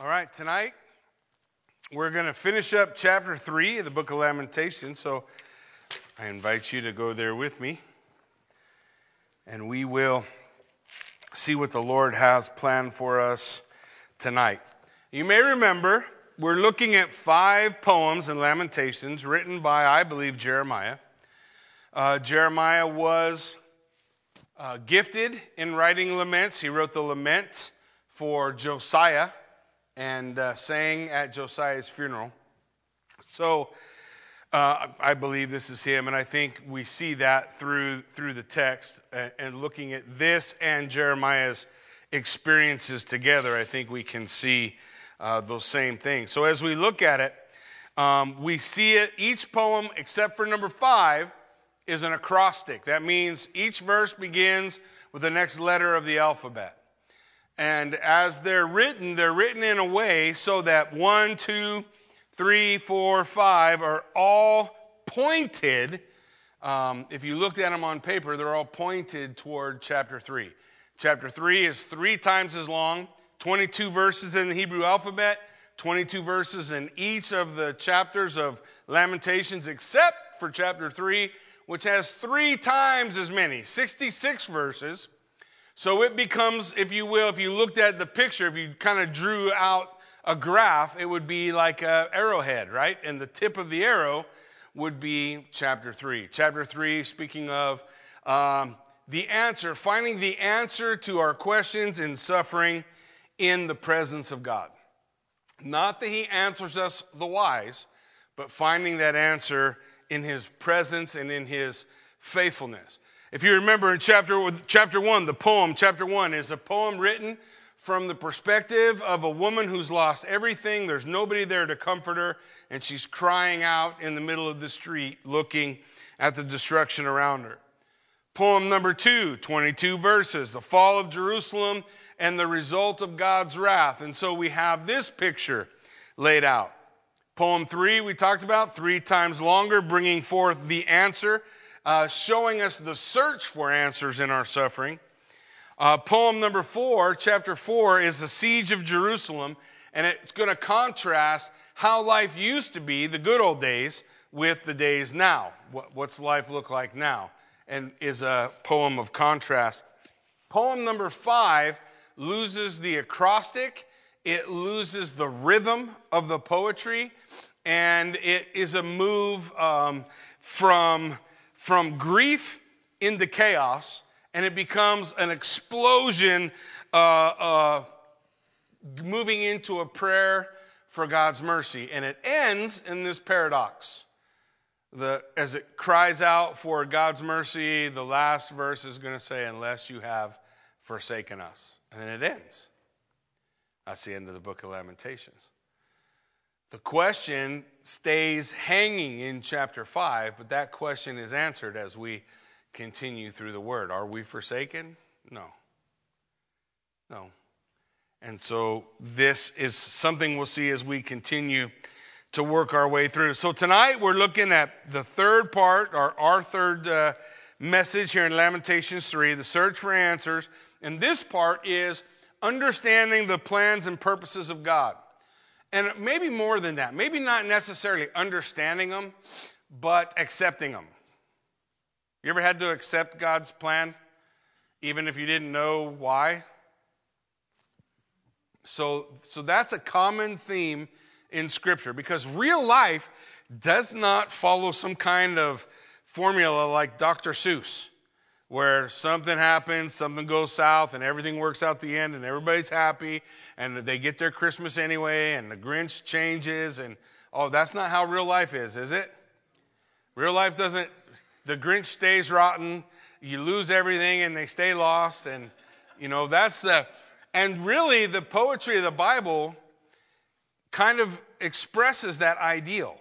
All right, tonight we're going to finish up chapter 3 of the book of Lamentations. So I invite you to go there with me. And we will see what the Lord has planned for us tonight. You may remember we're looking at five poems in Lamentations written by, I believe, Jeremiah. Uh, Jeremiah was uh, gifted in writing laments. He wrote the lament for Josiah and uh, sang at Josiah's funeral. So uh, I believe this is him, and I think we see that through through the text and, and looking at this and Jeremiah's experiences together. I think we can see uh, those same things. So as we look at it, um, we see it. Each poem, except for number five, is an acrostic. That means each verse begins with the next letter of the alphabet. And as they're written, they're written in a way so that one, two, three, four, five are all pointed. Um, if you looked at them on paper, they're all pointed toward chapter three. Chapter three is three times as long, 22 verses in the Hebrew alphabet, 22 verses in each of the chapters of Lamentations, except for chapter three, which has three times as many, 66 verses. So it becomes, if you will, if you looked at the picture, if you kind of drew out a graph, it would be like an arrowhead, right? And the tip of the arrow would be chapter 3. Chapter 3, speaking of um, the answer, finding the answer to our questions in suffering in the presence of God. Not that He answers us the wise, but finding that answer in His presence and in His faithfulness. If you remember in chapter, chapter 1, the poem, chapter 1, is a poem written from the perspective of a woman who's lost everything. There's nobody there to comfort her, and she's crying out in the middle of the street looking at the destruction around her. Poem number 2, 22 verses, the fall of Jerusalem and the result of God's wrath. And so we have this picture laid out. Poem 3, we talked about, three times longer, bringing forth the answer uh, showing us the search for answers in our suffering. Uh, poem number four, chapter four, is the siege of Jerusalem, and it's going to contrast how life used to be, the good old days, with the days now. What, what's life look like now? And is a poem of contrast. Poem number five loses the acrostic, it loses the rhythm of the poetry, and it is a move um, from from grief into chaos, and it becomes an explosion, uh, uh, moving into a prayer for God's mercy. And it ends in this paradox. The, as it cries out for God's mercy, the last verse is going to say, Unless you have forsaken us. And then it ends. That's the end of the book of Lamentations. The question stays hanging in chapter 5, but that question is answered as we continue through the word. Are we forsaken? No. No. And so this is something we'll see as we continue to work our way through. So tonight we're looking at the third part, or our third uh, message here in Lamentations 3, the search for answers. And this part is understanding the plans and purposes of God. And maybe more than that, maybe not necessarily understanding them, but accepting them. You ever had to accept God's plan, even if you didn't know why? So, so that's a common theme in Scripture because real life does not follow some kind of formula like Dr. Seuss where something happens, something goes south, and everything works out the end, and everybody's happy, and they get their Christmas anyway, and the Grinch changes, and oh, that's not how real life is, is it? Real life doesn't, the Grinch stays rotten, you lose everything, and they stay lost, and you know, that's the, and really the poetry of the Bible kind of expresses that ideal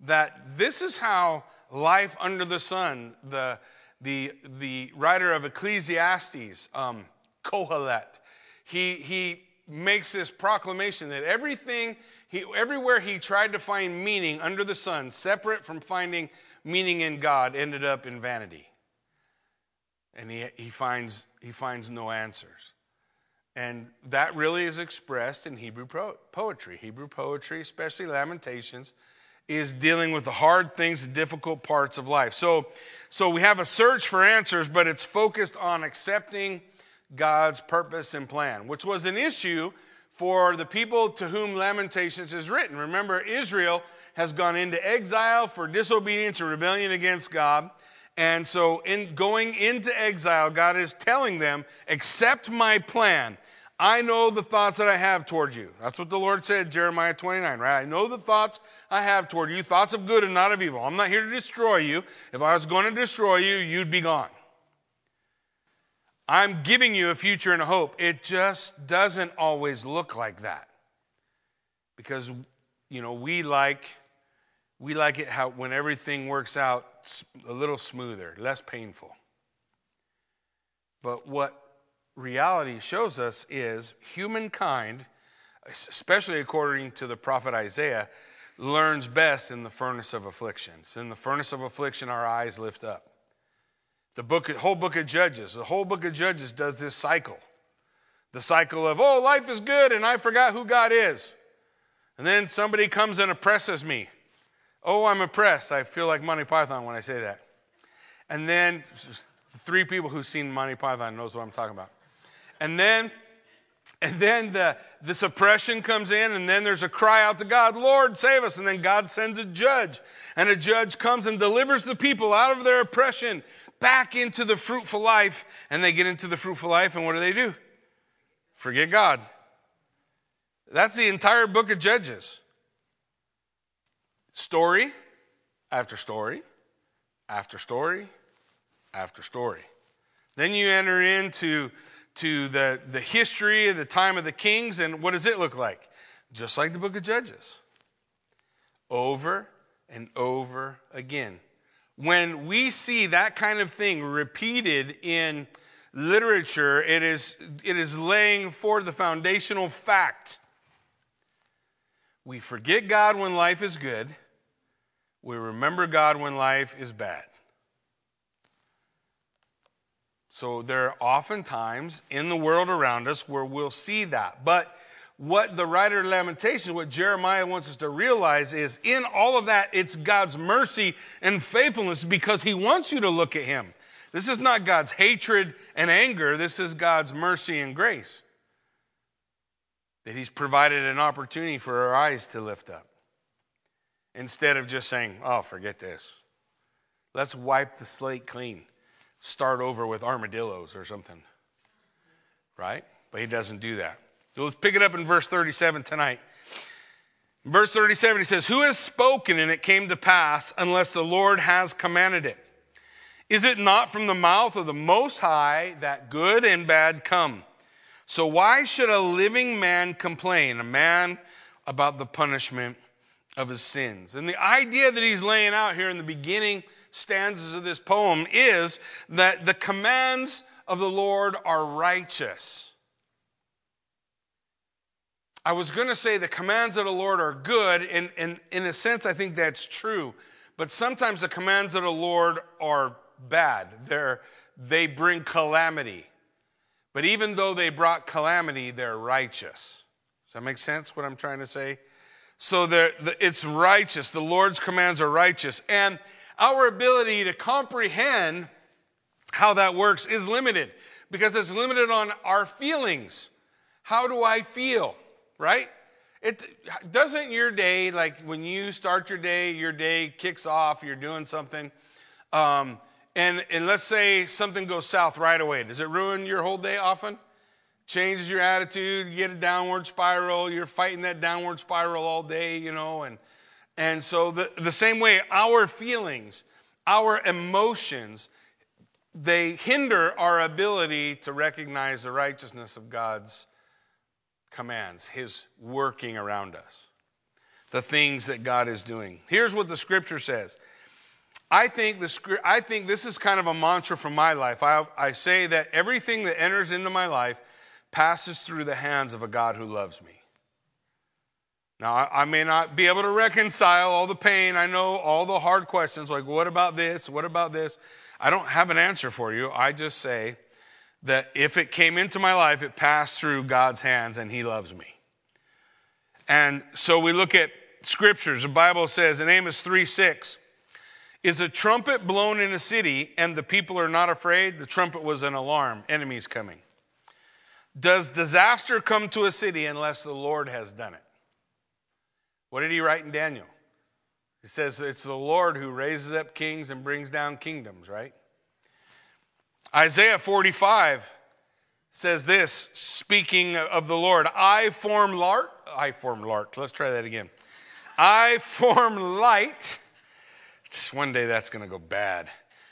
that this is how life under the sun, the the, the writer of Ecclesiastes, um, Kohelet, he, he makes this proclamation that everything, he, everywhere he tried to find meaning under the sun, separate from finding meaning in God, ended up in vanity. And he, he, finds, he finds no answers. And that really is expressed in Hebrew poetry. Hebrew poetry, especially Lamentations, is dealing with the hard things, the difficult parts of life. So, so we have a search for answers, but it's focused on accepting God's purpose and plan, which was an issue for the people to whom Lamentations is written. Remember, Israel has gone into exile for disobedience and rebellion against God. And so, in going into exile, God is telling them, accept my plan. I know the thoughts that I have toward you. That's what the Lord said, Jeremiah 29, right? I know the thoughts I have toward you, thoughts of good and not of evil. I'm not here to destroy you. If I was going to destroy you, you'd be gone. I'm giving you a future and a hope. It just doesn't always look like that. Because, you know, we like, we like it how when everything works out a little smoother, less painful. But what reality shows us is humankind, especially according to the prophet Isaiah, learns best in the furnace of affliction. So in the furnace of affliction, our eyes lift up. The book, whole book of Judges, the whole book of Judges does this cycle. The cycle of, oh, life is good and I forgot who God is. And then somebody comes and oppresses me. Oh, I'm oppressed. I feel like Monty Python when I say that. And then three people who've seen Monty Python knows what I'm talking about. And then and then the, this oppression comes in, and then there's a cry out to God, Lord, save us. And then God sends a judge. And a judge comes and delivers the people out of their oppression back into the fruitful life. And they get into the fruitful life, and what do they do? Forget God. That's the entire book of Judges. Story after story after story after story. Then you enter into to the, the history of the time of the kings, and what does it look like? Just like the book of Judges. Over and over again. When we see that kind of thing repeated in literature, it is, it is laying for the foundational fact. We forget God when life is good, we remember God when life is bad. So there are often times in the world around us where we'll see that. But what the writer of Lamentations, what Jeremiah wants us to realize is in all of that, it's God's mercy and faithfulness because he wants you to look at him. This is not God's hatred and anger, this is God's mercy and grace. That he's provided an opportunity for our eyes to lift up. Instead of just saying, oh, forget this. Let's wipe the slate clean start over with armadillos or something. Right? But he doesn't do that. So let's pick it up in verse 37 tonight. In verse 37, he says, Who has spoken and it came to pass unless the Lord has commanded it? Is it not from the mouth of the Most High that good and bad come? So why should a living man complain, a man about the punishment of his sins? And the idea that he's laying out here in the beginning stanzas of this poem is that the commands of the Lord are righteous. I was going to say the commands of the Lord are good, and, and in a sense, I think that's true. But sometimes the commands of the Lord are bad. They're, they bring calamity. But even though they brought calamity, they're righteous. Does that make sense, what I'm trying to say? So it's righteous. The Lord's commands are righteous. And our ability to comprehend how that works is limited because it's limited on our feelings. How do I feel? Right? It doesn't your day, like when you start your day, your day kicks off, you're doing something, um, and, and let's say something goes south right away. Does it ruin your whole day often? Changes your attitude, you get a downward spiral, you're fighting that downward spiral all day, you know, and and so, the, the same way, our feelings, our emotions, they hinder our ability to recognize the righteousness of God's commands, His working around us, the things that God is doing. Here's what the scripture says. I think, the, I think this is kind of a mantra from my life. I, I say that everything that enters into my life passes through the hands of a God who loves me. Now, I may not be able to reconcile all the pain. I know all the hard questions like, what about this? What about this? I don't have an answer for you. I just say that if it came into my life, it passed through God's hands and He loves me. And so we look at scriptures. The Bible says in Amos 3 6, is a trumpet blown in a city and the people are not afraid? The trumpet was an alarm, enemies coming. Does disaster come to a city unless the Lord has done it? What did he write in Daniel? He says it's the Lord who raises up kings and brings down kingdoms, right? Isaiah 45 says this, speaking of the Lord I form Lart, I form Lart. Let's try that again. I form light. One day that's going to go bad.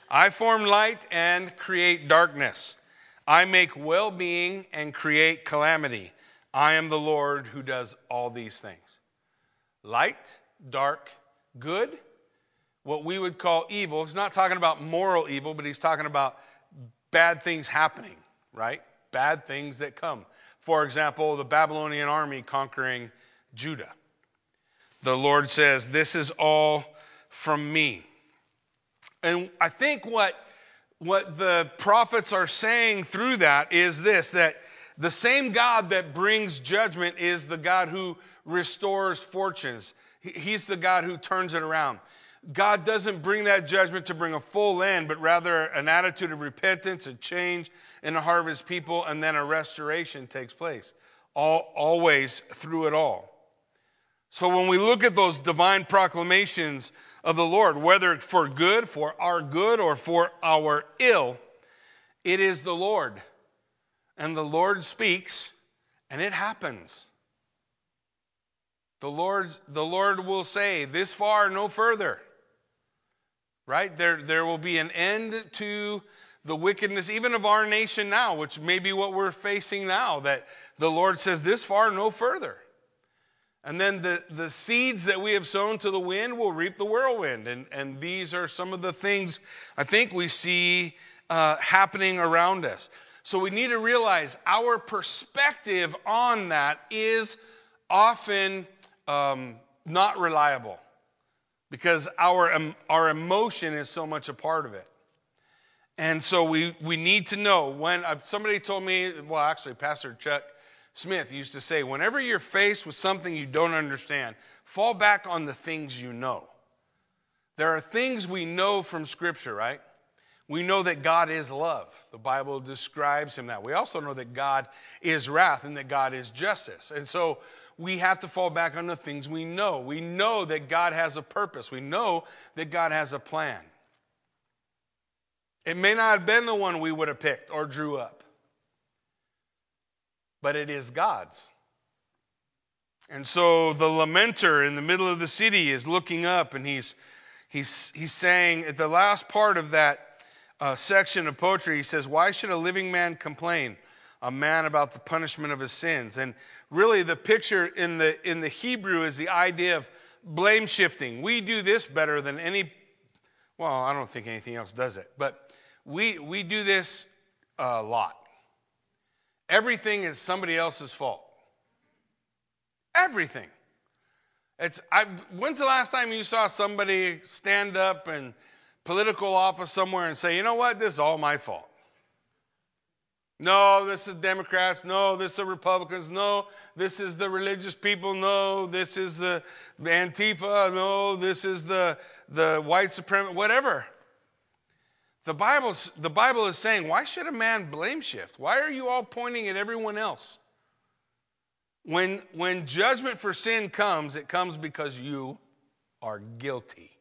I form light and create darkness. I make well being and create calamity. I am the Lord who does all these things. Light, dark, good, what we would call evil. He's not talking about moral evil, but he's talking about bad things happening, right? Bad things that come. For example, the Babylonian army conquering Judah. The Lord says, This is all from me. And I think what, what the prophets are saying through that is this that the same God that brings judgment is the God who restores fortunes. He's the God who turns it around. God doesn't bring that judgment to bring a full end, but rather an attitude of repentance, a change in of his people, and then a restoration takes place. All, always through it all. So when we look at those divine proclamations of the Lord, whether for good, for our good, or for our ill, it is the Lord. And the Lord speaks, and it happens. The Lord, the Lord will say, This far, no further. Right? There, there will be an end to the wickedness, even of our nation now, which may be what we're facing now, that the Lord says, This far, no further. And then the, the seeds that we have sown to the wind will reap the whirlwind. And, and these are some of the things I think we see uh, happening around us. So we need to realize our perspective on that is often um, not reliable because our, um, our emotion is so much a part of it. And so we, we need to know when uh, somebody told me, well, actually, Pastor Chuck Smith used to say, whenever you're faced with something you don't understand, fall back on the things you know. There are things we know from Scripture, right? We know that God is love. The Bible describes him that. We also know that God is wrath and that God is justice. And so we have to fall back on the things we know. We know that God has a purpose, we know that God has a plan. It may not have been the one we would have picked or drew up but it is God's. And so the lamenter in the middle of the city is looking up and he's, he's, he's saying at the last part of that uh, section of poetry, he says, Why should a living man complain? A man about the punishment of his sins. And really, the picture in the, in the Hebrew is the idea of blame shifting. We do this better than any, well, I don't think anything else does it, but we, we do this a lot. Everything is somebody else's fault. Everything. It's, I, when's the last time you saw somebody stand up in political office somewhere and say, you know what, this is all my fault? No, this is Democrats. No, this is Republicans. No, this is the religious people. No, this is the Antifa. No, this is the, the white supremacy, whatever. The, Bible's, the Bible is saying, why should a man blame shift? Why are you all pointing at everyone else? When, when judgment for sin comes, it comes because you are guilty.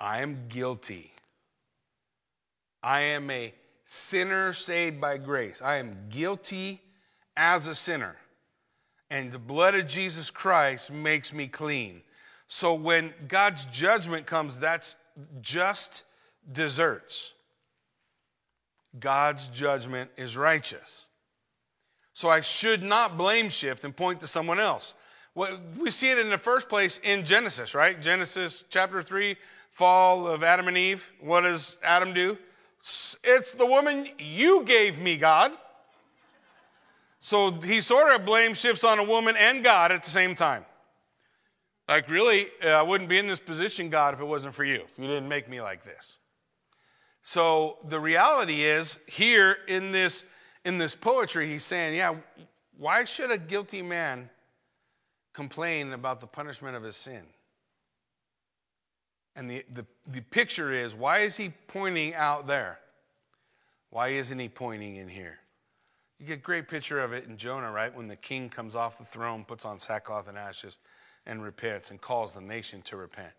I am guilty. I am a sinner saved by grace. I am guilty as a sinner. And the blood of Jesus Christ makes me clean. So when God's judgment comes, that's just deserts. God's judgment is righteous. So I should not blame shift and point to someone else. We see it in the first place in Genesis, right? Genesis chapter 3, fall of Adam and Eve. What does Adam do? It's the woman you gave me, God. So he sort of blame shifts on a woman and God at the same time. Like, really, uh, I wouldn't be in this position, God, if it wasn't for you, if you didn't make me like this. So the reality is here in this in this poetry, he's saying, yeah, why should a guilty man complain about the punishment of his sin? And the, the, the picture is why is he pointing out there? Why isn't he pointing in here? You get a great picture of it in Jonah, right? When the king comes off the throne, puts on sackcloth and ashes, and repents and calls the nation to repent,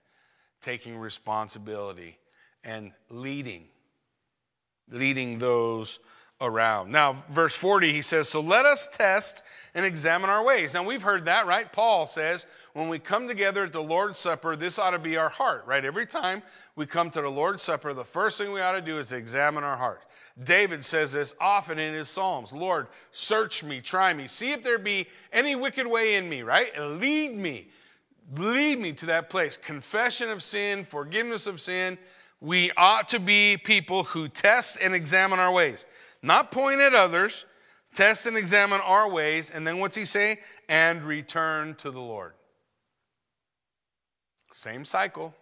taking responsibility and leading, leading those around. Now, verse 40, he says, So let us test and examine our ways. Now, we've heard that, right? Paul says, when we come together at the Lord's Supper, this ought to be our heart, right? Every time we come to the Lord's Supper, the first thing we ought to do is examine our heart. David says this often in his Psalms Lord, search me, try me, see if there be any wicked way in me, right? Lead me, lead me to that place. Confession of sin, forgiveness of sin. We ought to be people who test and examine our ways. Not point at others, test and examine our ways, and then what's he say? And return to the Lord. Same cycle.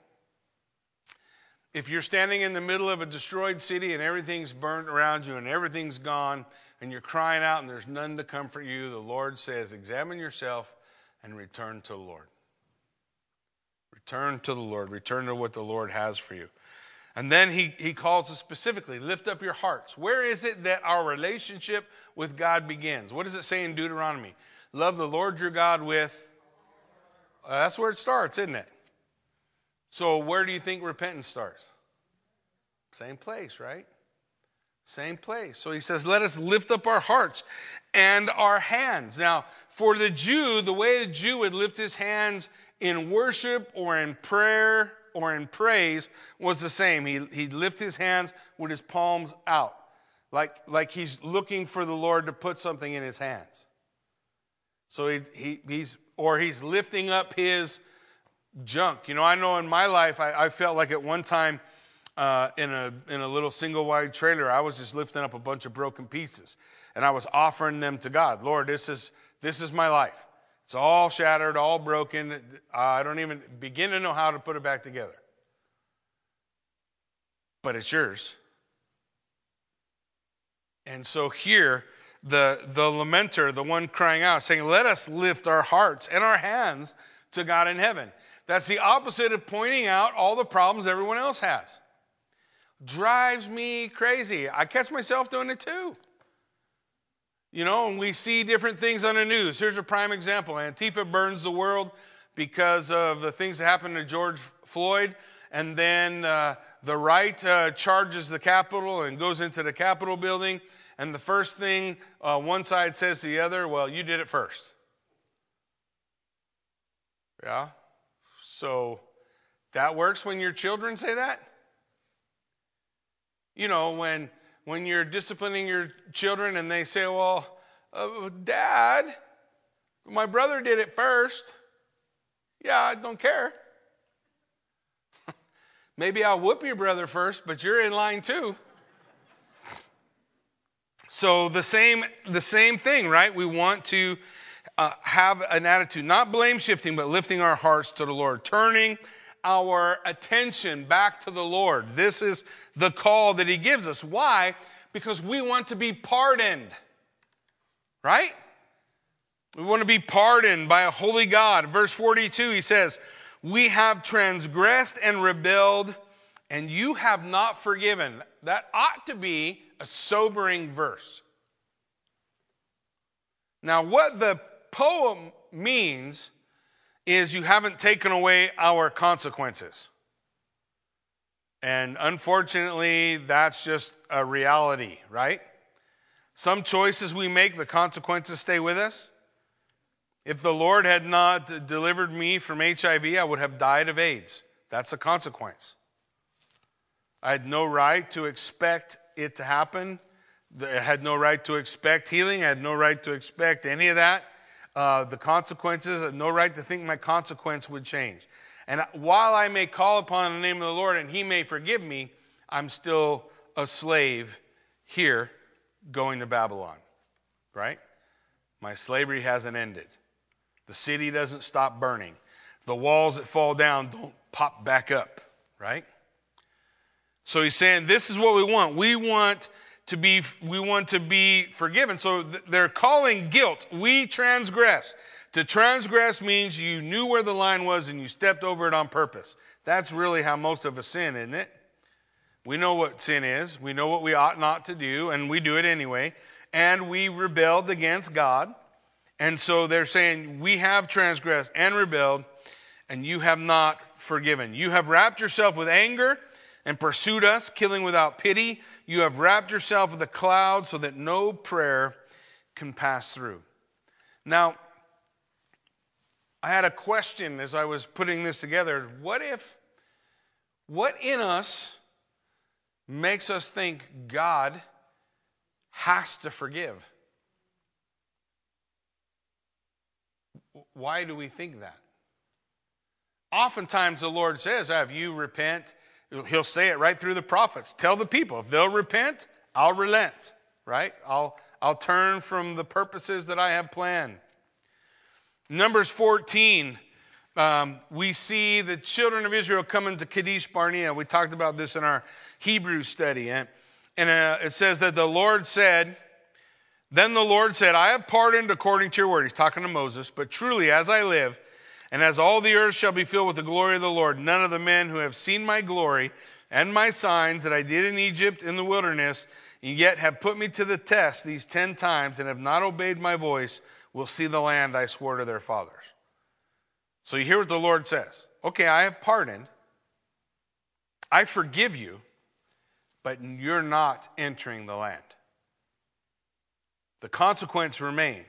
If you're standing in the middle of a destroyed city and everything's burnt around you and everything's gone and you're crying out and there's none to comfort you, the Lord says, Examine yourself and return to the Lord. Return to the Lord. Return to what the Lord has for you. And then he, he calls us specifically lift up your hearts. Where is it that our relationship with God begins? What does it say in Deuteronomy? Love the Lord your God with. Uh, that's where it starts, isn't it? So, where do you think repentance starts? Same place, right? Same place. So he says, Let us lift up our hearts and our hands. Now, for the Jew, the way the Jew would lift his hands in worship or in prayer or in praise was the same. He, he'd lift his hands with his palms out, like, like he's looking for the Lord to put something in his hands. So he, he, he's, or he's lifting up his junk. You know, I know in my life, I, I felt like at one time uh, in, a, in a little single wide trailer, I was just lifting up a bunch of broken pieces and I was offering them to God. Lord, this is, this is my life. It's all shattered, all broken. I don't even begin to know how to put it back together. But it's yours. And so here, the, the lamenter, the one crying out, saying, Let us lift our hearts and our hands to God in heaven. That's the opposite of pointing out all the problems everyone else has. Drives me crazy. I catch myself doing it too. You know, and we see different things on the news. Here's a prime example Antifa burns the world because of the things that happened to George Floyd. And then uh, the right uh, charges the Capitol and goes into the Capitol building. And the first thing uh, one side says to the other, well, you did it first. Yeah? So that works when your children say that? You know, when when you're disciplining your children and they say, Well, uh, Dad, my brother did it first. Yeah, I don't care. Maybe I'll whoop your brother first, but you're in line too. So the same, the same thing, right? We want to uh, have an attitude, not blame shifting, but lifting our hearts to the Lord, turning our attention back to the Lord. This is the call that He gives us. Why? Because we want to be pardoned, right? We want to be pardoned by a holy God. Verse 42, he says, We have transgressed and rebelled, and you have not forgiven. That ought to be a sobering verse. Now, what the poem means is you haven't taken away our consequences. And unfortunately, that's just a reality, right? Some choices we make, the consequences stay with us. If the Lord had not delivered me from HIV, I would have died of AIDS. That's a consequence. I had no right to expect it to happen. I had no right to expect healing. I had no right to expect any of that uh, the consequences, have no right to think my consequence would change. And while I may call upon the name of the Lord and he may forgive me, I'm still a slave here going to Babylon, right? My slavery hasn't ended. The city doesn't stop burning. The walls that fall down don't pop back up, right? So he's saying, this is what we want. We want to be, we want to be forgiven. So th- they're calling guilt. We transgress. To transgress means you knew where the line was and you stepped over it on purpose. That's really how most of us sin, isn't it? We know what sin is. We know what we ought not to do, and we do it anyway. And we rebelled against God. And so they're saying, We have transgressed and rebelled, and you have not forgiven. You have wrapped yourself with anger and pursued us, killing without pity. You have wrapped yourself with a cloud so that no prayer can pass through. Now, I had a question as I was putting this together. What if, what in us makes us think God has to forgive? Why do we think that? Oftentimes the Lord says, Have you repent? He'll say it right through the prophets. Tell the people, if they'll repent, I'll relent, right? I'll, I'll turn from the purposes that I have planned. Numbers 14, um, we see the children of Israel coming to Kadesh Barnea. We talked about this in our Hebrew study. And, and uh, it says that the Lord said, Then the Lord said, I have pardoned according to your word. He's talking to Moses, but truly, as I live, and as all the earth shall be filled with the glory of the Lord, none of the men who have seen my glory and my signs that I did in Egypt in the wilderness, and yet have put me to the test these ten times and have not obeyed my voice, will see the land I swore to their fathers. So you hear what the Lord says. Okay, I have pardoned. I forgive you, but you're not entering the land. The consequence remains.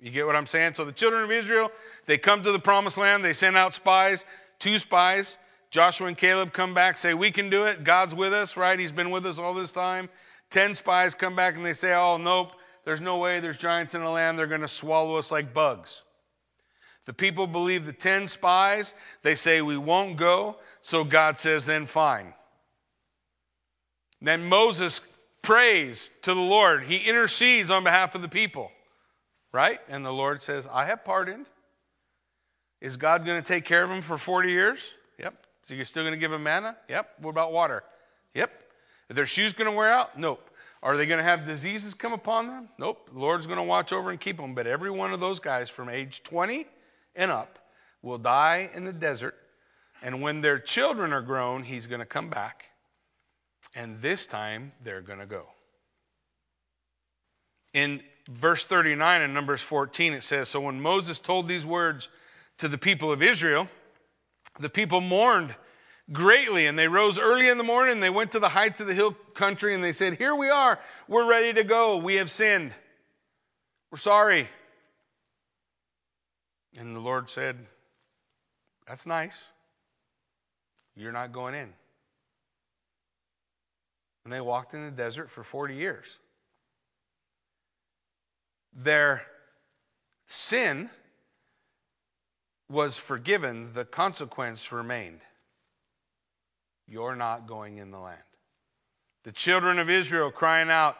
You get what I'm saying? So the children of Israel, they come to the promised land, they send out spies, two spies. Joshua and Caleb come back, say, We can do it. God's with us, right? He's been with us all this time. Ten spies come back and they say, Oh, nope, there's no way there's giants in the land. They're going to swallow us like bugs. The people believe the ten spies. They say, We won't go. So God says, Then fine. Then Moses prays to the Lord. He intercedes on behalf of the people right? And the Lord says, I have pardoned. Is God going to take care of them for 40 years? Yep. So you're still going to give them manna? Yep. What about water? Yep. Are their shoes going to wear out? Nope. Are they going to have diseases come upon them? Nope. The Lord's going to watch over and keep them. But every one of those guys from age 20 and up will die in the desert. And when their children are grown, he's going to come back. And this time, they're going to go. In verse 39 in Numbers 14, it says So when Moses told these words to the people of Israel, the people mourned greatly, and they rose early in the morning, and they went to the heights of the hill country, and they said, Here we are, we're ready to go, we have sinned, we're sorry. And the Lord said, That's nice. You're not going in. And they walked in the desert for 40 years their sin was forgiven, the consequence remained. You're not going in the land. The children of Israel crying out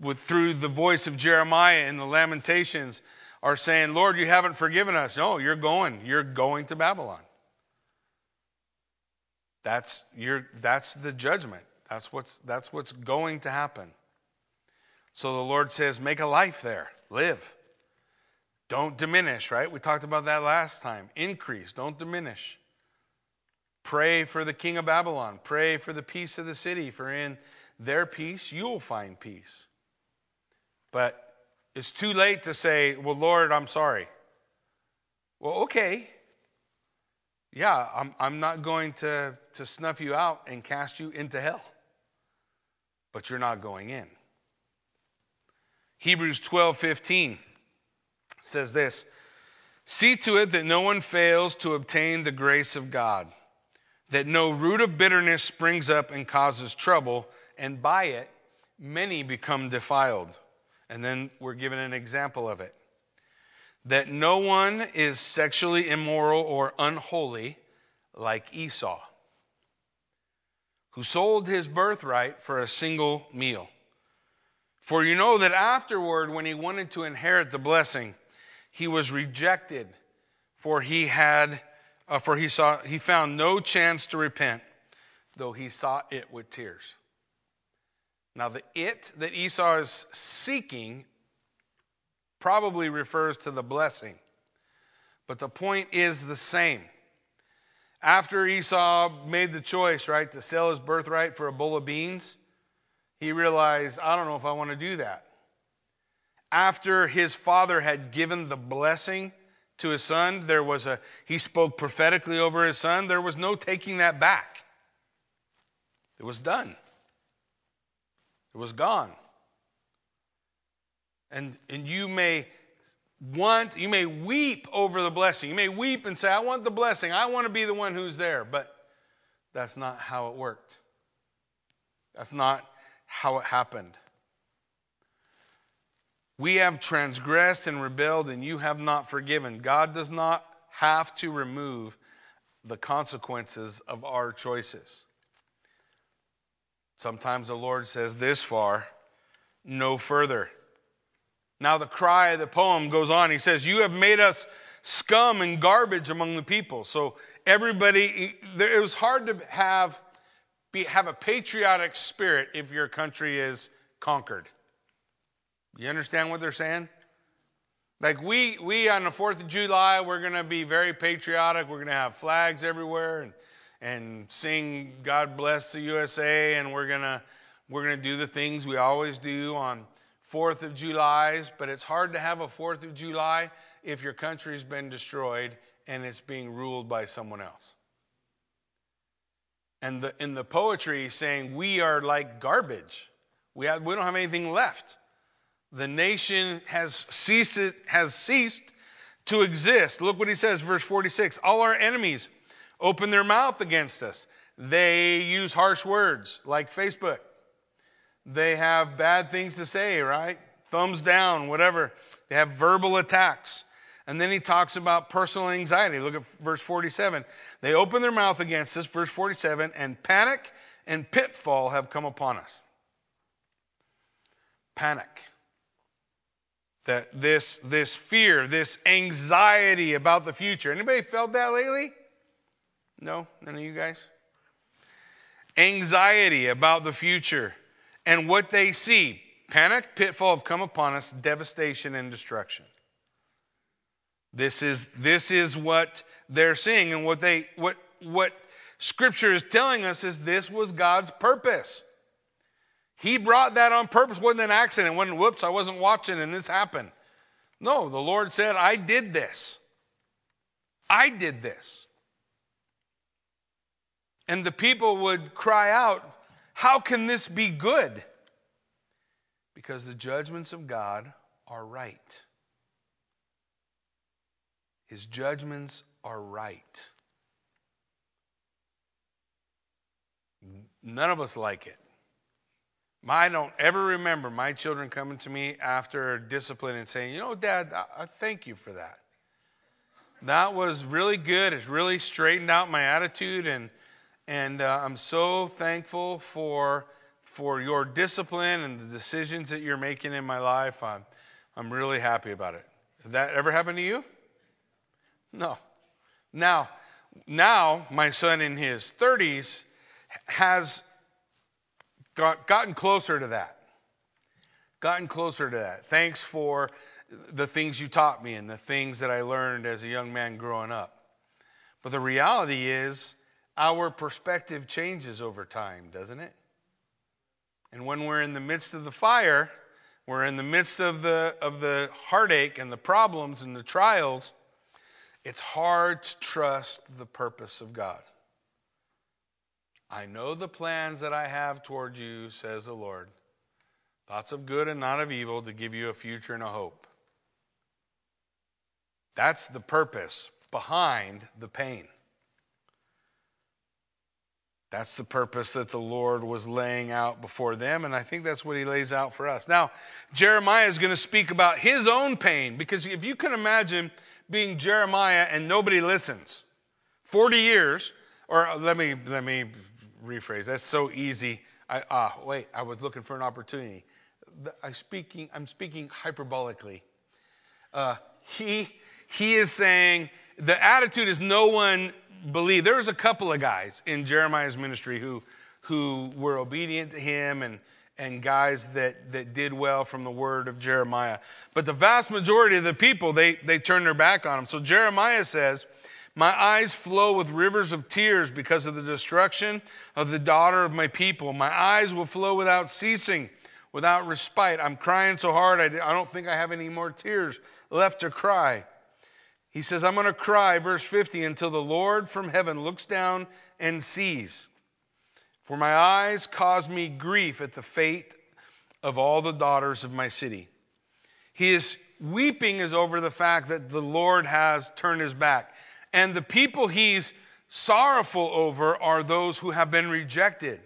with, through the voice of Jeremiah in the Lamentations are saying, Lord, you haven't forgiven us. No, you're going. You're going to Babylon. That's, your, that's the judgment. That's what's, that's what's going to happen. So the Lord says, make a life there. Live. Don't diminish, right? We talked about that last time. Increase, don't diminish. Pray for the king of Babylon. Pray for the peace of the city, for in their peace you'll find peace. But it's too late to say, Well, Lord, I'm sorry. Well, okay. Yeah, I'm, I'm not going to, to snuff you out and cast you into hell, but you're not going in. Hebrews 12 15 says this See to it that no one fails to obtain the grace of God, that no root of bitterness springs up and causes trouble, and by it many become defiled. And then we're given an example of it. That no one is sexually immoral or unholy like Esau, who sold his birthright for a single meal. For you know that afterward, when he wanted to inherit the blessing, he was rejected, for he had, uh, for he saw he found no chance to repent, though he saw it with tears. Now, the it that Esau is seeking probably refers to the blessing, but the point is the same. After Esau made the choice, right, to sell his birthright for a bowl of beans, he realized, I don't know if I want to do that. After his father had given the blessing to his son, there was a he spoke prophetically over his son, there was no taking that back. It was done. It was gone. And, and you may want, you may weep over the blessing. You may weep and say, I want the blessing. I want to be the one who's there. But that's not how it worked. That's not how it happened. We have transgressed and rebelled, and you have not forgiven. God does not have to remove the consequences of our choices. Sometimes the Lord says this far, no further. Now, the cry of the poem goes on. He says, You have made us scum and garbage among the people. So, everybody, it was hard to have, be, have a patriotic spirit if your country is conquered. You understand what they're saying? Like we, we on the 4th of July, we're going to be very patriotic. We're going to have flags everywhere and and sing God bless the USA and we're going to we're going to do the things we always do on 4th of July's, but it's hard to have a 4th of July if your country's been destroyed and it's being ruled by someone else. And the, in the poetry saying we are like garbage. We, have, we don't have anything left. The nation has ceased, has ceased to exist. Look what he says, verse 46. All our enemies open their mouth against us. They use harsh words like Facebook. They have bad things to say, right? Thumbs down, whatever. They have verbal attacks. And then he talks about personal anxiety. Look at verse 47. They open their mouth against us, verse 47, and panic and pitfall have come upon us. Panic. That this, this fear, this anxiety about the future. Anybody felt that lately? No? None of you guys? Anxiety about the future and what they see. Panic, pitfall have come upon us, devastation and destruction. This is, this is what they're seeing, and what they what what scripture is telling us is this was God's purpose. He brought that on purpose. It wasn't an accident. It wasn't, whoops, I wasn't watching and this happened. No, the Lord said, I did this. I did this. And the people would cry out, How can this be good? Because the judgments of God are right. His judgments are right. None of us like it. I don't ever remember my children coming to me after discipline and saying, You know, Dad, I, thank you for that. That was really good. It's really straightened out my attitude and and uh, I'm so thankful for, for your discipline and the decisions that you're making in my life. I'm, I'm really happy about it. Has that ever happened to you? No. Now, now my son in his 30s has got, gotten closer to that. Gotten closer to that. Thanks for the things you taught me and the things that I learned as a young man growing up. But the reality is, our perspective changes over time, doesn't it? And when we're in the midst of the fire, we're in the midst of the, of the heartache and the problems and the trials, it's hard to trust the purpose of God. I know the plans that I have toward you, says the Lord. Thoughts of good and not of evil to give you a future and a hope. That's the purpose behind the pain. That's the purpose that the Lord was laying out before them, and I think that's what he lays out for us. Now, Jeremiah is going to speak about his own pain, because if you can imagine being Jeremiah and nobody listens, 40 years, or let me, let me rephrase, that's so easy. I, ah, wait, I was looking for an opportunity. I speaking, I'm speaking hyperbolically. Uh, he, he is saying the attitude is no one believe there was a couple of guys in Jeremiah's ministry who who were obedient to him and and guys that, that did well from the word of Jeremiah. But the vast majority of the people, they, they turned their back on him. So Jeremiah says, My eyes flow with rivers of tears because of the destruction of the daughter of my people. My eyes will flow without ceasing, without respite. I'm crying so hard, I, I don't think I have any more tears left to cry. He says, I'm going to cry, verse 50, until the Lord from heaven looks down and sees. For my eyes cause me grief at the fate of all the daughters of my city. He is weeping is over the fact that the Lord has turned his back. And the people he's sorrowful over are those who have been rejected.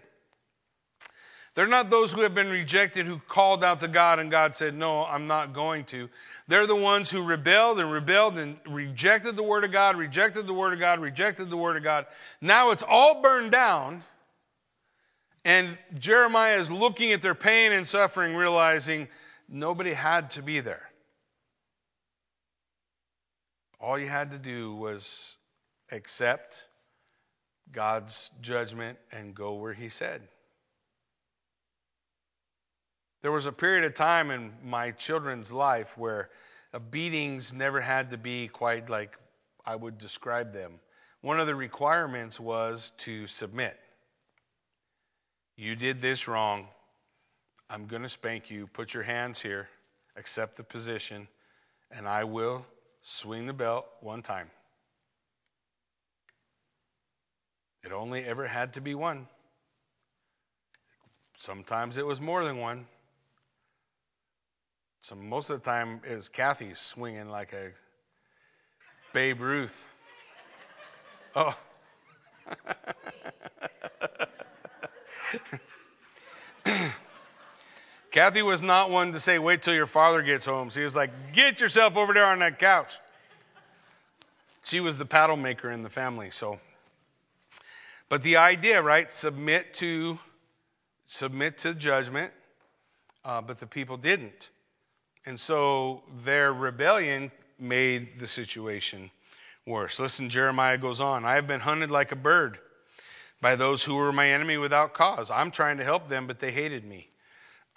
They're not those who have been rejected who called out to God and God said, No, I'm not going to. They're the ones who rebelled and rebelled and rejected the Word of God, rejected the Word of God, rejected the Word of God. Now it's all burned down. And Jeremiah is looking at their pain and suffering, realizing nobody had to be there. All you had to do was accept God's judgment and go where He said. There was a period of time in my children's life where beatings never had to be quite like I would describe them. One of the requirements was to submit. You did this wrong. I'm going to spank you. Put your hands here. Accept the position. And I will swing the belt one time. It only ever had to be one. Sometimes it was more than one. So most of the time it was Kathy swinging like a Babe Ruth. Oh. Kathy was not one to say, wait till your father gets home. She was like, get yourself over there on that couch. She was the paddle maker in the family, so. But the idea, right? Submit to, submit to judgment, uh, but the people didn't. And so their rebellion made the situation worse. Listen, Jeremiah goes on I have been hunted like a bird by those who were my enemy without cause. I'm trying to help them, but they hated me.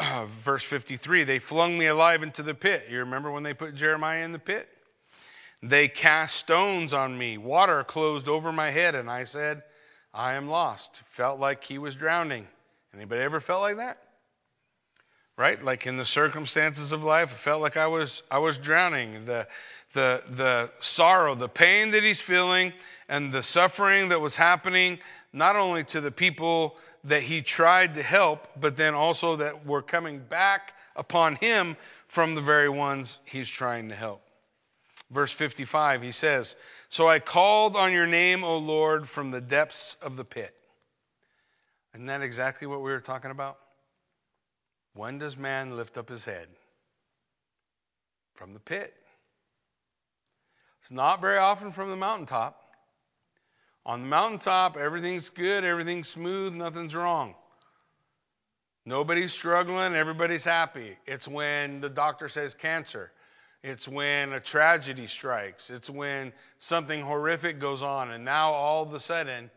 verse 53 They flung me alive into the pit. You remember when they put Jeremiah in the pit? They cast stones on me. Water closed over my head, and I said, I am lost. Felt like he was drowning. Anybody ever felt like that? right? Like in the circumstances of life, I felt like I was I was drowning. The the the sorrow, the pain that he's feeling, and the suffering that was happening, not only to the people that he tried to help, but then also that were coming back upon him from the very ones he's trying to help. Verse 55, he says, So I called on your name, O Lord, from the depths of the pit. Isn't that exactly what we were talking about? When does man lift up his head? From the pit. It's not very often from the mountaintop. On the mountaintop, everything's good, everything's smooth, nothing's wrong. Nobody's struggling, everybody's happy. It's when the doctor says cancer. It's when a tragedy strikes. It's when something horrific goes on. And now all of a sudden,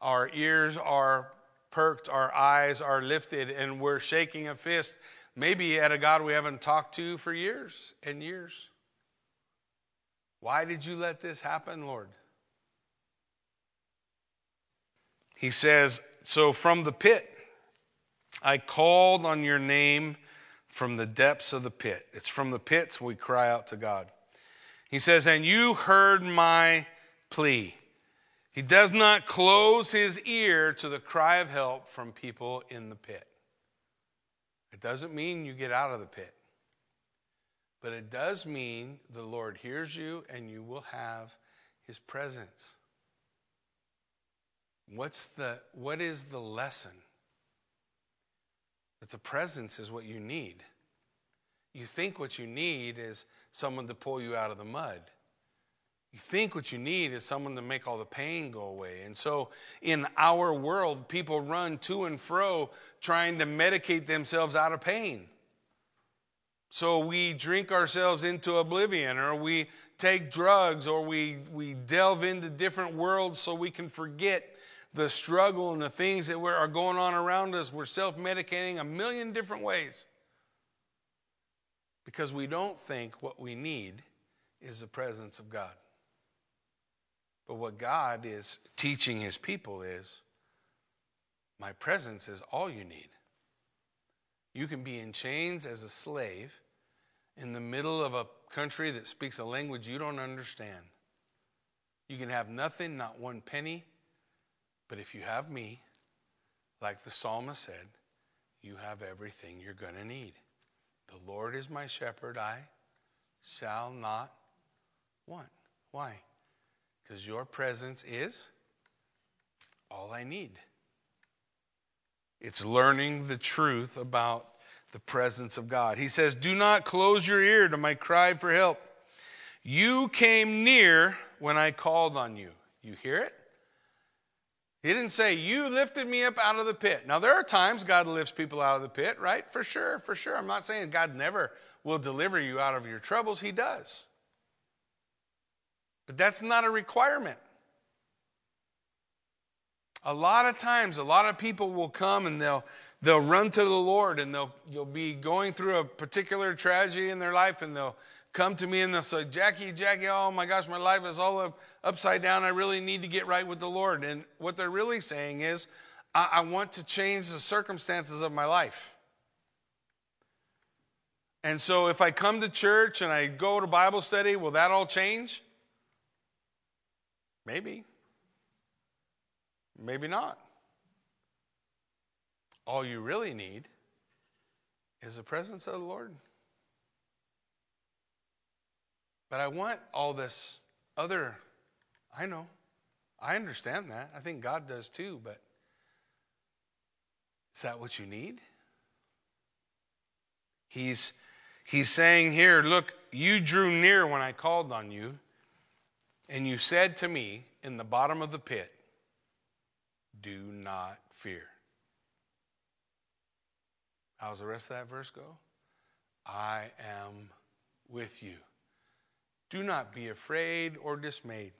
our ears are perked, our eyes are lifted, and we're shaking a fist, maybe at a God we haven't talked to for years and years. Why did you let this happen, Lord? He says, So from the pit, I called on your name from the depths of the pit. It's from the pits we cry out to God. He says, And you heard my plea. He does not close his ear to the cry of help from people in the pit. It doesn't mean you get out of the pit, but it does mean the Lord hears you and you will have his presence. What's the, what is the lesson? That the presence is what you need. You think what you need is someone to pull you out of the mud. You think what you need is someone to make all the pain go away. And so in our world, people run to and fro trying to medicate themselves out of pain. So we drink ourselves into oblivion, or we take drugs, or we, we delve into different worlds so we can forget the struggle and the things that are going on around us. We're self medicating a million different ways because we don't think what we need is the presence of God. But what God is teaching his people is my presence is all you need. You can be in chains as a slave in the middle of a country that speaks a language you don't understand. You can have nothing, not one penny, but if you have me, like the psalmist said, you have everything you're going to need. The Lord is my shepherd, I shall not want. Why? Because your presence is all I need. It's learning the truth about the presence of God. He says, Do not close your ear to my cry for help. You came near when I called on you. You hear it? He didn't say, You lifted me up out of the pit. Now, there are times God lifts people out of the pit, right? For sure, for sure. I'm not saying God never will deliver you out of your troubles, He does. But that's not a requirement. A lot of times, a lot of people will come and they'll they'll run to the Lord and they'll they'll be going through a particular tragedy in their life and they'll come to me and they'll say, Jackie, Jackie, oh my gosh, my life is all up, upside down. I really need to get right with the Lord. And what they're really saying is, I, I want to change the circumstances of my life. And so if I come to church and I go to Bible study, will that all change? Maybe. Maybe not. All you really need is the presence of the Lord. But I want all this other, I know, I understand that. I think God does too, but is that what you need? He's, he's saying here, look, you drew near when I called on you, and you said to me in the bottom of the pit, do not fear. How's the rest of that verse go? I am with you. Do not be afraid or dismayed,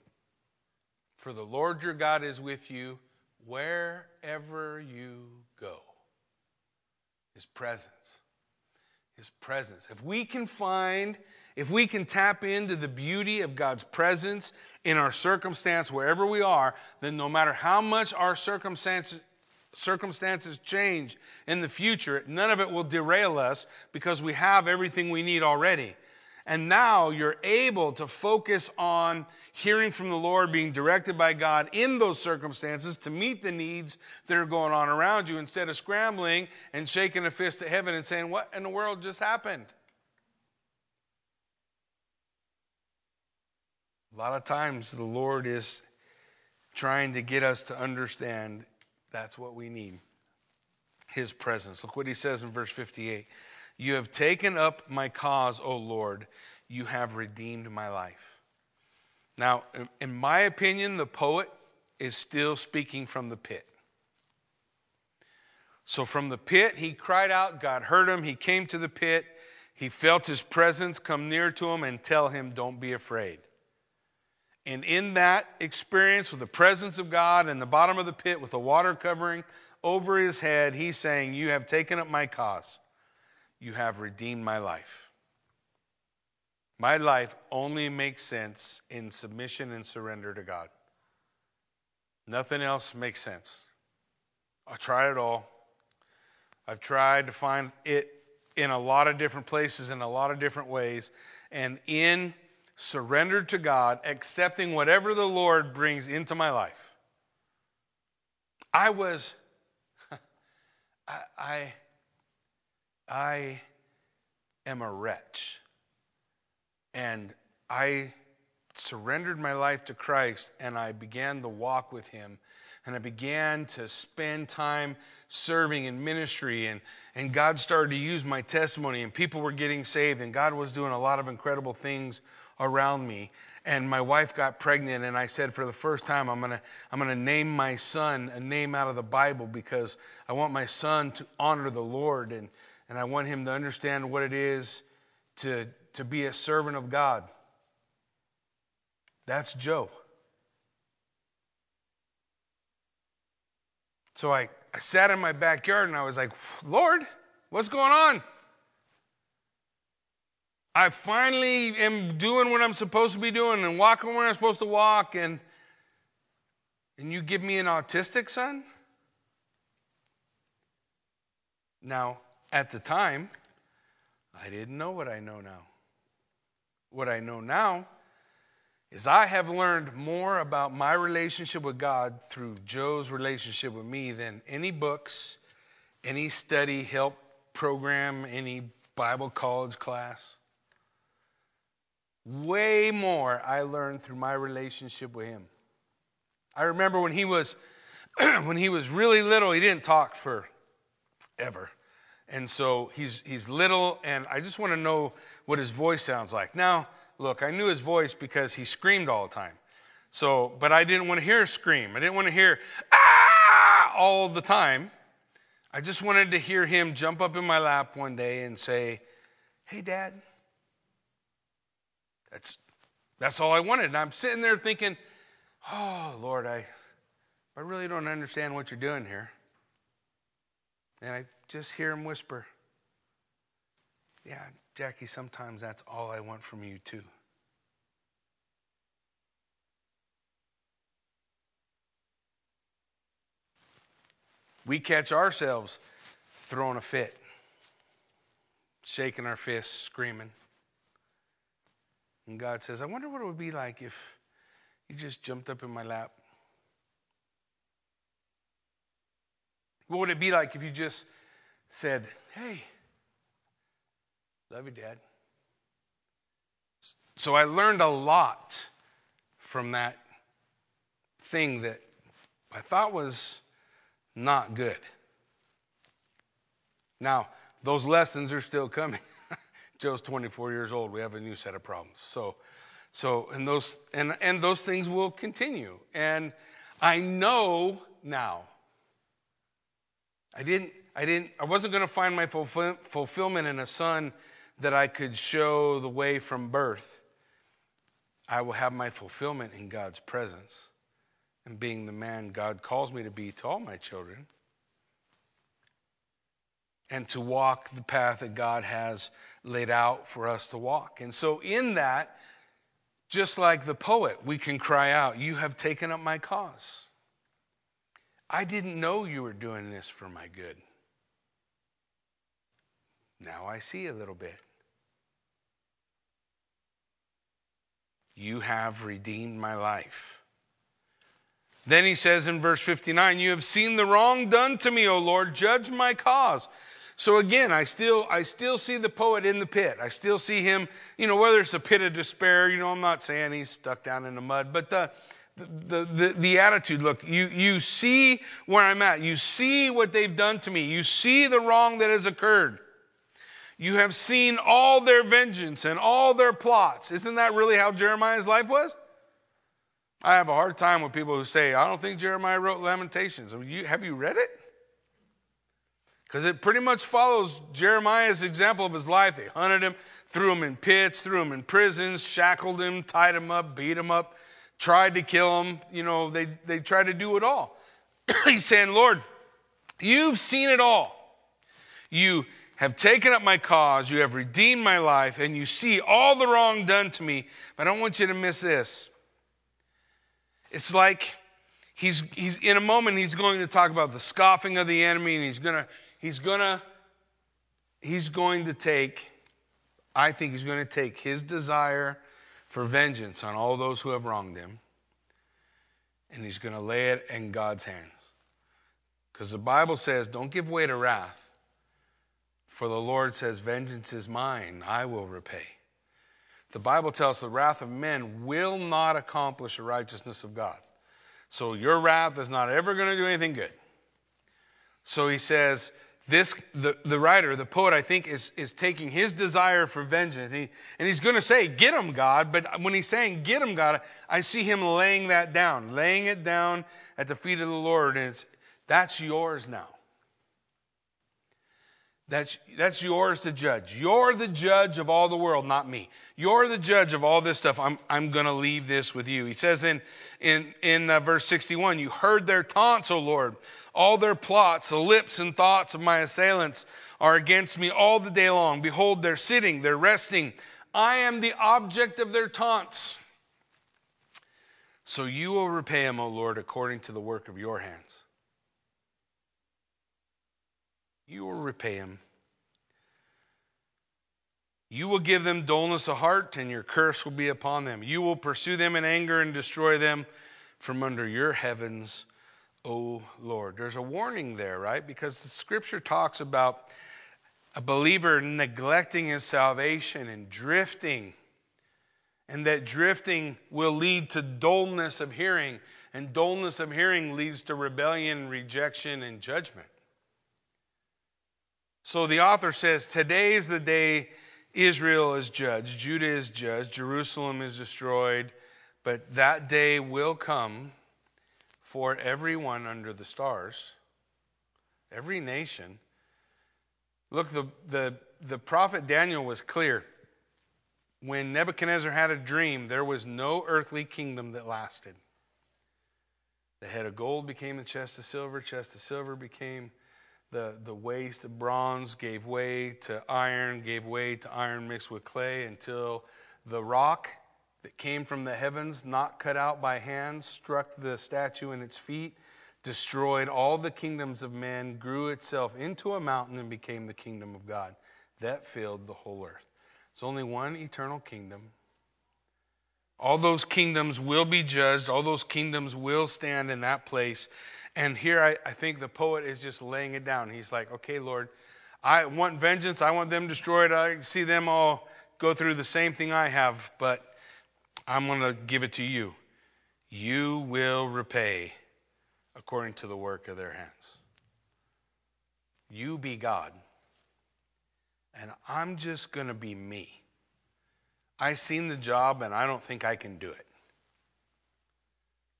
for the Lord your God is with you wherever you go. His presence. His presence. If we can find, if we can tap into the beauty of God's presence in our circumstance, wherever we are, then no matter how much our circumstances, circumstances change in the future, none of it will derail us because we have everything we need already. And now you're able to focus on hearing from the Lord, being directed by God in those circumstances to meet the needs that are going on around you instead of scrambling and shaking a fist at heaven and saying, What in the world just happened? A lot of times the Lord is trying to get us to understand that's what we need His presence. Look what He says in verse 58. You have taken up my cause, O Lord. You have redeemed my life. Now, in my opinion, the poet is still speaking from the pit. So, from the pit, he cried out. God heard him. He came to the pit. He felt his presence come near to him and tell him, Don't be afraid. And in that experience with the presence of God in the bottom of the pit with the water covering over his head, he's saying, You have taken up my cause. You have redeemed my life. My life only makes sense in submission and surrender to God. Nothing else makes sense. I tried it all. I've tried to find it in a lot of different places, in a lot of different ways. And in surrender to God, accepting whatever the Lord brings into my life, I was, I, I I am a wretch. And I surrendered my life to Christ and I began to walk with Him. And I began to spend time serving in ministry. And, and God started to use my testimony, and people were getting saved. And God was doing a lot of incredible things around me. And my wife got pregnant, and I said, for the first time, I'm gonna, I'm gonna name my son a name out of the Bible because I want my son to honor the Lord. And, and I want him to understand what it is to, to be a servant of God. That's Joe. So I, I sat in my backyard and I was like, Lord, what's going on? I finally am doing what I'm supposed to be doing and walking where I'm supposed to walk, and, and you give me an autistic son? Now, at the time, I didn't know what I know now. What I know now is I have learned more about my relationship with God through Joe's relationship with me than any books, any study help program, any Bible college class. Way more I learned through my relationship with him. I remember when he was when he was really little, he didn't talk for ever. And so he's he's little and I just want to know what his voice sounds like. Now, look, I knew his voice because he screamed all the time. So, but I didn't want to hear scream. I didn't want to hear ah all the time. I just wanted to hear him jump up in my lap one day and say, "Hey, Dad." That's that's all I wanted. And I'm sitting there thinking, "Oh, Lord, I I really don't understand what you're doing here." And I just hear him whisper, "Yeah, Jackie, sometimes that's all I want from you, too. We catch ourselves throwing a fit, shaking our fists, screaming. And God says, I wonder what it would be like if you just jumped up in my lap. What would it be like if you just said, Hey, Love you, Dad. So I learned a lot from that thing that I thought was not good. Now, those lessons are still coming. Joe's 24 years old. We have a new set of problems. So, so and those and and those things will continue. And I know now. I didn't. I didn't. I wasn't going to find my fulfill, fulfillment in a son that I could show the way from birth, I will have my fulfillment in God's presence and being the man God calls me to be to all my children and to walk the path that God has laid out for us to walk. And so, in that, just like the poet, we can cry out, You have taken up my cause. I didn't know you were doing this for my good. Now I see a little bit. You have redeemed my life. Then he says in verse 59, You have seen the wrong done to me, O Lord, judge my cause. So again, I still, I still see the poet in the pit. I still see him, you know, whether it's a pit of despair, you know, I'm not saying he's stuck down in the mud, but the, the, the, the attitude look, you, you see where I'm at. You see what they've done to me. You see the wrong that has occurred. You have seen all their vengeance and all their plots. Isn't that really how Jeremiah's life was? I have a hard time with people who say, I don't think Jeremiah wrote Lamentations. Have you, have you read it? Because it pretty much follows Jeremiah's example of his life. They hunted him, threw him in pits, threw him in prisons, shackled him, tied him up, beat him up, tried to kill him. You know, they, they tried to do it all. He's saying, Lord, you've seen it all. You have taken up my cause, you have redeemed my life, and you see all the wrong done to me. But I don't want you to miss this. It's like he's, he's in a moment he's going to talk about the scoffing of the enemy, and he's gonna, he's gonna, he's going to take, I think he's going to take his desire for vengeance on all those who have wronged him, and he's going to lay it in God's hands. Because the Bible says, don't give way to wrath for the Lord says, Vengeance is mine, I will repay. The Bible tells us the wrath of men will not accomplish the righteousness of God. So your wrath is not ever going to do anything good. So he says, this the, the writer, the poet, I think, is, is taking his desire for vengeance. He, and he's going to say, Get him, God. But when he's saying, Get him, God, I see him laying that down, laying it down at the feet of the Lord. And it's, that's yours now. That's, that's yours to judge. You're the judge of all the world, not me. You're the judge of all this stuff. I'm, I'm going to leave this with you. He says in, in, in uh, verse 61 You heard their taunts, O Lord, all their plots, the lips and thoughts of my assailants are against me all the day long. Behold, they're sitting, they're resting. I am the object of their taunts. So you will repay them, O Lord, according to the work of your hands. You will repay them. You will give them dullness of heart, and your curse will be upon them. You will pursue them in anger and destroy them from under your heavens, O Lord. There's a warning there, right? Because the scripture talks about a believer neglecting his salvation and drifting, and that drifting will lead to dullness of hearing, and dullness of hearing leads to rebellion, rejection, and judgment. So the author says, Today is the day Israel is judged, Judah is judged, Jerusalem is destroyed, but that day will come for everyone under the stars, every nation. Look, the, the, the prophet Daniel was clear. When Nebuchadnezzar had a dream, there was no earthly kingdom that lasted. The head of gold became the chest of silver, chest of silver became the, the waist of bronze gave way to iron, gave way to iron mixed with clay until the rock that came from the heavens, not cut out by hands, struck the statue in its feet, destroyed all the kingdoms of men, grew itself into a mountain, and became the kingdom of God. That filled the whole earth. It's only one eternal kingdom. All those kingdoms will be judged, all those kingdoms will stand in that place. And here I, I think the poet is just laying it down. He's like, okay, Lord, I want vengeance. I want them destroyed. I see them all go through the same thing I have, but I'm going to give it to you. You will repay according to the work of their hands. You be God, and I'm just going to be me. I seen the job, and I don't think I can do it.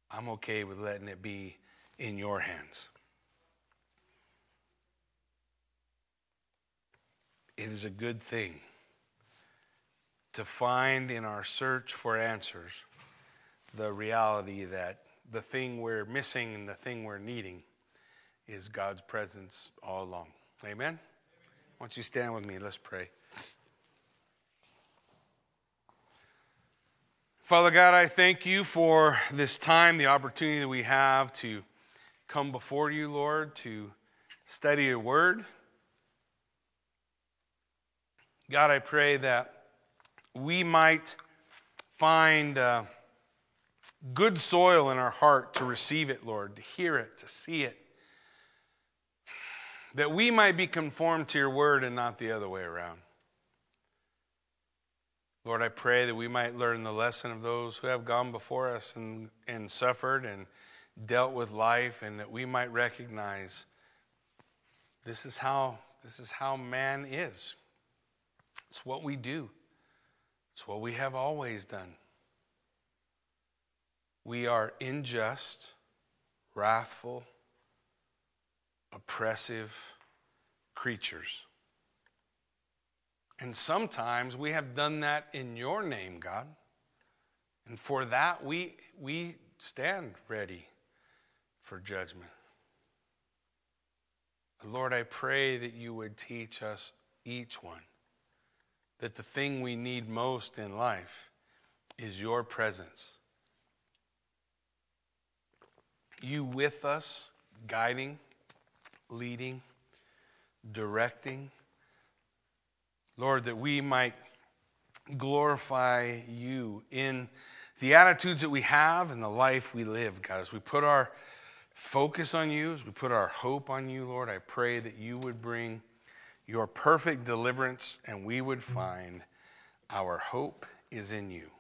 I'm okay with letting it be in your hands. It is a good thing to find in our search for answers the reality that the thing we're missing and the thing we're needing is God's presence all along. Amen? Why don't you stand with me? Let's pray. Father God, I thank you for this time, the opportunity that we have to come before you, Lord, to study your word. God, I pray that we might find uh, good soil in our heart to receive it, Lord, to hear it, to see it. That we might be conformed to your word and not the other way around. Lord, I pray that we might learn the lesson of those who have gone before us and, and suffered and dealt with life and that we might recognize this is how this is how man is. It's what we do. It's what we have always done. We are unjust, wrathful, oppressive creatures. And sometimes we have done that in your name, God. And for that we we stand ready for judgment. Lord, I pray that you would teach us, each one, that the thing we need most in life is your presence. You with us, guiding, leading, directing. Lord, that we might glorify you in the attitudes that we have and the life we live, God, as we put our focus on you, as we put our hope on you, Lord, I pray that you would bring your perfect deliverance and we would mm-hmm. find our hope is in you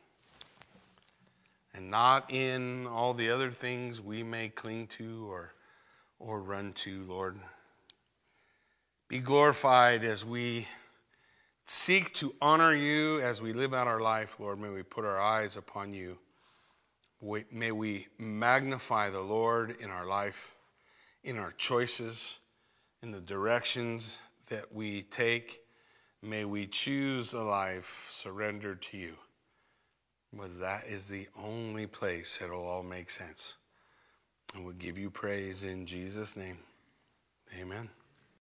and not in all the other things we may cling to or, or run to, Lord. Be glorified as we seek to honor you as we live out our life, Lord. May we put our eyes upon you. May we magnify the Lord in our life, in our choices, in the directions that we take, may we choose a life surrendered to you. Because that is the only place it'll all make sense. And we'll give you praise in Jesus' name. Amen.